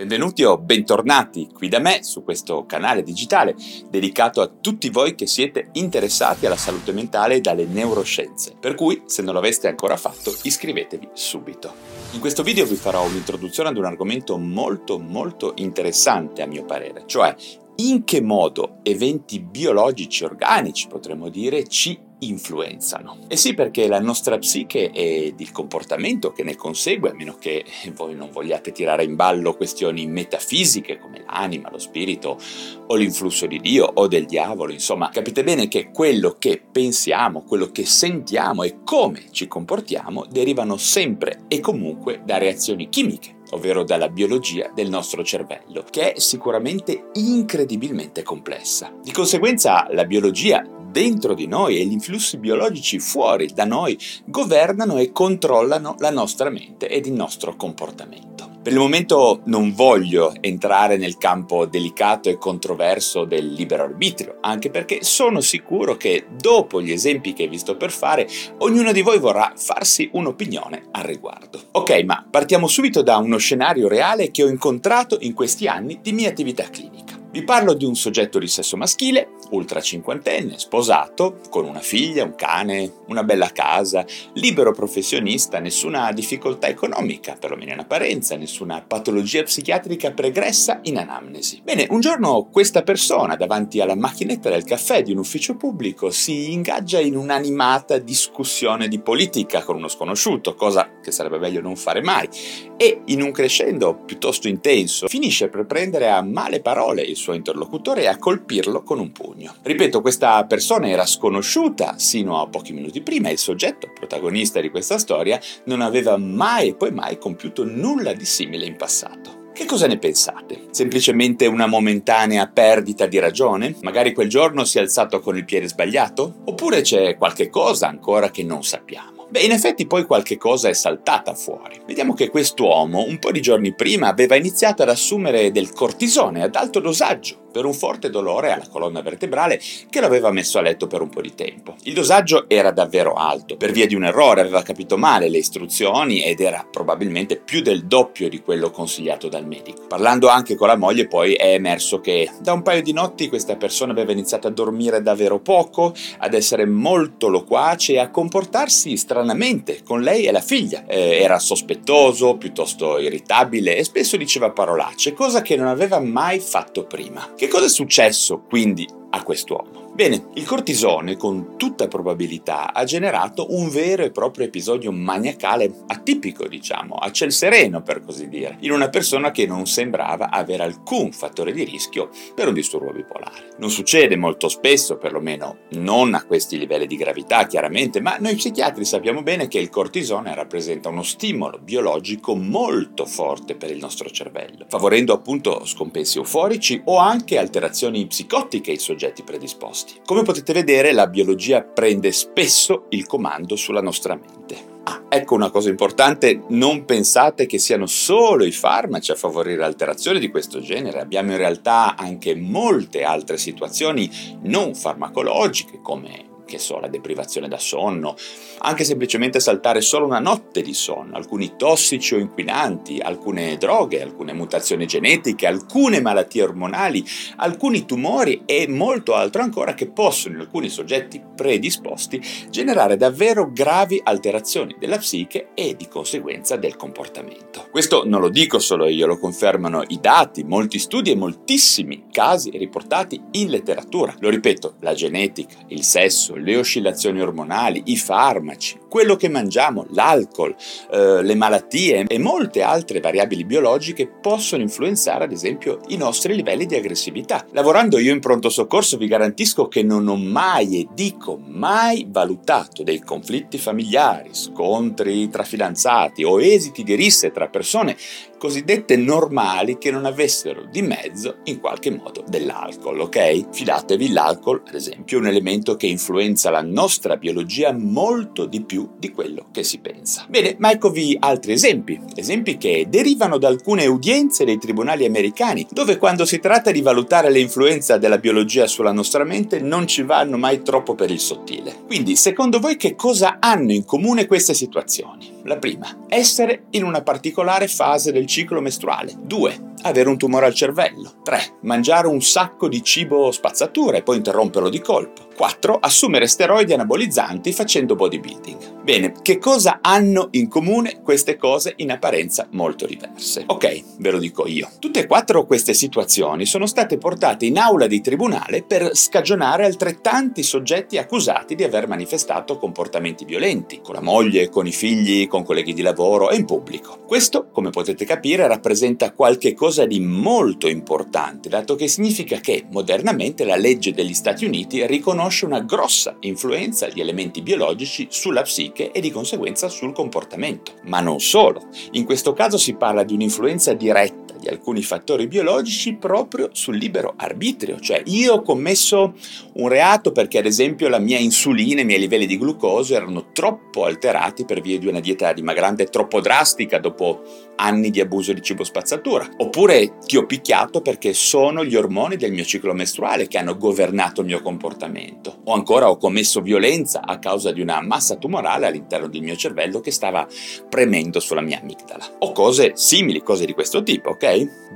Benvenuti o bentornati qui da me su questo canale digitale dedicato a tutti voi che siete interessati alla salute mentale e dalle neuroscienze. Per cui, se non l'aveste ancora fatto, iscrivetevi subito. In questo video vi farò un'introduzione ad un argomento molto molto interessante a mio parere, cioè in che modo eventi biologici organici, potremmo dire, ci influenzano. E sì, perché la nostra psiche ed il comportamento che ne consegue, a meno che voi non vogliate tirare in ballo questioni metafisiche come l'anima, lo spirito o l'influsso di Dio o del diavolo, insomma, capite bene che quello che pensiamo, quello che sentiamo e come ci comportiamo derivano sempre e comunque da reazioni chimiche ovvero dalla biologia del nostro cervello, che è sicuramente incredibilmente complessa. Di conseguenza la biologia dentro di noi e gli influssi biologici fuori da noi governano e controllano la nostra mente ed il nostro comportamento. Per il momento non voglio entrare nel campo delicato e controverso del libero arbitrio, anche perché sono sicuro che dopo gli esempi che vi sto per fare, ognuno di voi vorrà farsi un'opinione al riguardo. Ok, ma partiamo subito da uno scenario reale che ho incontrato in questi anni di mia attività clinica. Vi parlo di un soggetto di sesso maschile, ultra cinquantenne, sposato, con una figlia, un cane, una bella casa, libero professionista, nessuna difficoltà economica, perlomeno in apparenza, nessuna patologia psichiatrica pregressa in anamnesi. Bene, un giorno questa persona, davanti alla macchinetta del caffè di un ufficio pubblico, si ingaggia in un'animata discussione di politica con uno sconosciuto, cosa che sarebbe meglio non fare mai, e in un crescendo piuttosto intenso finisce per prendere a male parole il suo interlocutore e a colpirlo con un pugno. Ripeto, questa persona era sconosciuta sino a pochi minuti prima e il soggetto protagonista di questa storia non aveva mai e poi mai compiuto nulla di simile in passato. Che cosa ne pensate? Semplicemente una momentanea perdita di ragione? Magari quel giorno si è alzato con il piede sbagliato? Oppure c'è qualche cosa ancora che non sappiamo? Beh, in effetti poi qualche cosa è saltata fuori. Vediamo che quest'uomo un po' di giorni prima aveva iniziato ad assumere del cortisone ad alto dosaggio per un forte dolore alla colonna vertebrale che lo aveva messo a letto per un po' di tempo. Il dosaggio era davvero alto, per via di un errore aveva capito male le istruzioni ed era probabilmente più del doppio di quello consigliato dal medico. Parlando anche con la moglie poi è emerso che da un paio di notti questa persona aveva iniziato a dormire davvero poco, ad essere molto loquace e a comportarsi stranamente con lei e la figlia. Eh, era sospettoso, piuttosto irritabile e spesso diceva parolacce, cosa che non aveva mai fatto prima. Che cosa è successo quindi quest'uomo? Bene, il cortisone con tutta probabilità ha generato un vero e proprio episodio maniacale atipico, diciamo, a ciel sereno per così dire, in una persona che non sembrava avere alcun fattore di rischio per un disturbo bipolare. Non succede molto spesso, perlomeno non a questi livelli di gravità chiaramente, ma noi psichiatri sappiamo bene che il cortisone rappresenta uno stimolo biologico molto forte per il nostro cervello, favorendo appunto scompensi euforici o anche alterazioni psicotiche ai soggetti predisposti. Come potete vedere, la biologia prende spesso il comando sulla nostra mente. Ah, ecco una cosa importante, non pensate che siano solo i farmaci a favorire alterazioni di questo genere, abbiamo in realtà anche molte altre situazioni non farmacologiche come che so, la deprivazione da sonno, anche semplicemente saltare solo una notte di sonno, alcuni tossici o inquinanti, alcune droghe, alcune mutazioni genetiche, alcune malattie ormonali, alcuni tumori e molto altro ancora che possono in alcuni soggetti predisposti generare davvero gravi alterazioni della psiche e di conseguenza del comportamento. Questo non lo dico solo io, lo confermano i dati, molti studi e moltissimi casi riportati in letteratura. Lo ripeto, la genetica, il sesso, le oscillazioni ormonali, i farmaci, much. Quello che mangiamo, l'alcol, eh, le malattie e molte altre variabili biologiche possono influenzare ad esempio i nostri livelli di aggressività. Lavorando io in pronto soccorso vi garantisco che non ho mai e dico mai valutato dei conflitti familiari, scontri tra fidanzati o esiti di risse tra persone cosiddette normali che non avessero di mezzo in qualche modo dell'alcol, ok? Fidatevi, l'alcol, ad esempio, è un elemento che influenza la nostra biologia molto di più di quello che si pensa. Bene, ma eccovi altri esempi, esempi che derivano da alcune udienze dei tribunali americani, dove quando si tratta di valutare l'influenza della biologia sulla nostra mente non ci vanno mai troppo per il sottile. Quindi, secondo voi che cosa hanno in comune queste situazioni? La prima, essere in una particolare fase del ciclo mestruale. 2. Avere un tumore al cervello. 3. Mangiare un sacco di cibo spazzatura e poi interromperlo di colpo. 4. Assumere steroidi anabolizzanti facendo bodybuilding. Bene, che cosa hanno in comune queste cose in apparenza molto diverse? Ok, ve lo dico io. Tutte e quattro queste situazioni sono state portate in aula di tribunale per scagionare altrettanti soggetti accusati di aver manifestato comportamenti violenti, con la moglie, con i figli, con colleghi di lavoro e in pubblico. Questo, come potete capire, rappresenta qualche cosa di molto importante, dato che significa che modernamente la legge degli Stati Uniti riconosce una grossa influenza di elementi biologici sulla psiche e di conseguenza sul comportamento. Ma non solo, in questo caso si parla di un'influenza diretta di alcuni fattori biologici proprio sul libero arbitrio, cioè io ho commesso un reato perché ad esempio la mia insulina, i miei livelli di glucosio erano troppo alterati per via di una dieta dimagrante troppo drastica dopo anni di abuso di cibo spazzatura, oppure ti ho picchiato perché sono gli ormoni del mio ciclo mestruale che hanno governato il mio comportamento, o ancora ho commesso violenza a causa di una massa tumorale all'interno del mio cervello che stava premendo sulla mia amigdala, o cose simili, cose di questo tipo, ok?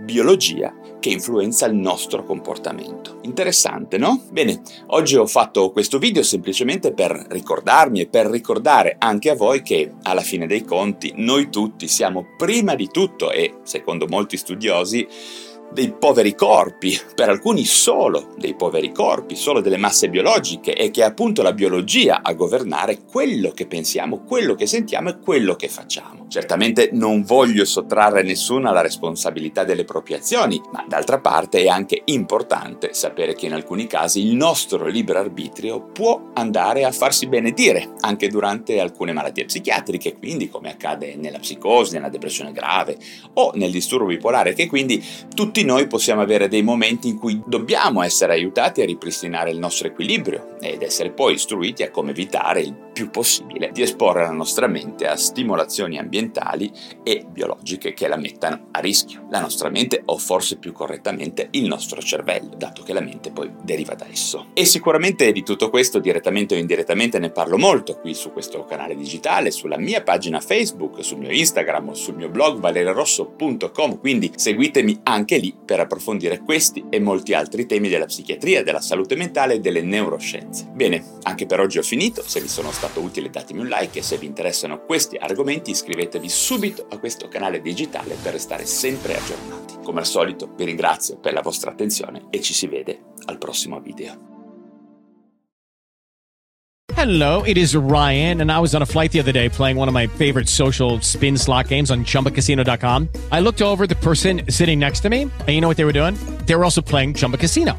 Biologia che influenza il nostro comportamento. Interessante, no? Bene, oggi ho fatto questo video semplicemente per ricordarmi e per ricordare anche a voi che alla fine dei conti noi tutti siamo prima di tutto e secondo molti studiosi dei poveri corpi, per alcuni solo dei poveri corpi, solo delle masse biologiche e che è appunto la biologia a governare quello che pensiamo, quello che sentiamo e quello che facciamo. Certamente non voglio sottrarre nessuno alla responsabilità delle proprie azioni, ma d'altra parte è anche importante sapere che in alcuni casi il nostro libero arbitrio può andare a farsi benedire anche durante alcune malattie psichiatriche, quindi come accade nella psicosi, nella depressione grave o nel disturbo bipolare, che quindi tutti noi possiamo avere dei momenti in cui dobbiamo essere aiutati a ripristinare il nostro equilibrio ed essere poi istruiti a come evitare il più possibile di esporre la nostra mente a stimolazioni ambientali e biologiche che la mettano a rischio. La nostra mente o forse più correttamente il nostro cervello, dato che la mente poi deriva da esso. E sicuramente di tutto questo direttamente o indirettamente ne parlo molto qui su questo canale digitale, sulla mia pagina Facebook, sul mio Instagram o sul mio blog valererosso.com, quindi seguitemi anche lì per approfondire questi e molti altri temi della psichiatria, della salute mentale e delle neuroscienze. Bene, anche per oggi ho finito, se vi sono stato utile datemi un like e se vi interessano questi argomenti iscrivetevi subito a questo canale digitale per restare sempre aggiornati. Come al solito vi ringrazio per la vostra attenzione e ci si vede al prossimo video. Hello, it is Ryan, and I was on a flight the other day playing one of my favorite social spin slot games on chumbacasino.com. I looked over the person sitting next to me, and you know what they were doing? They were also playing Chumba Casino.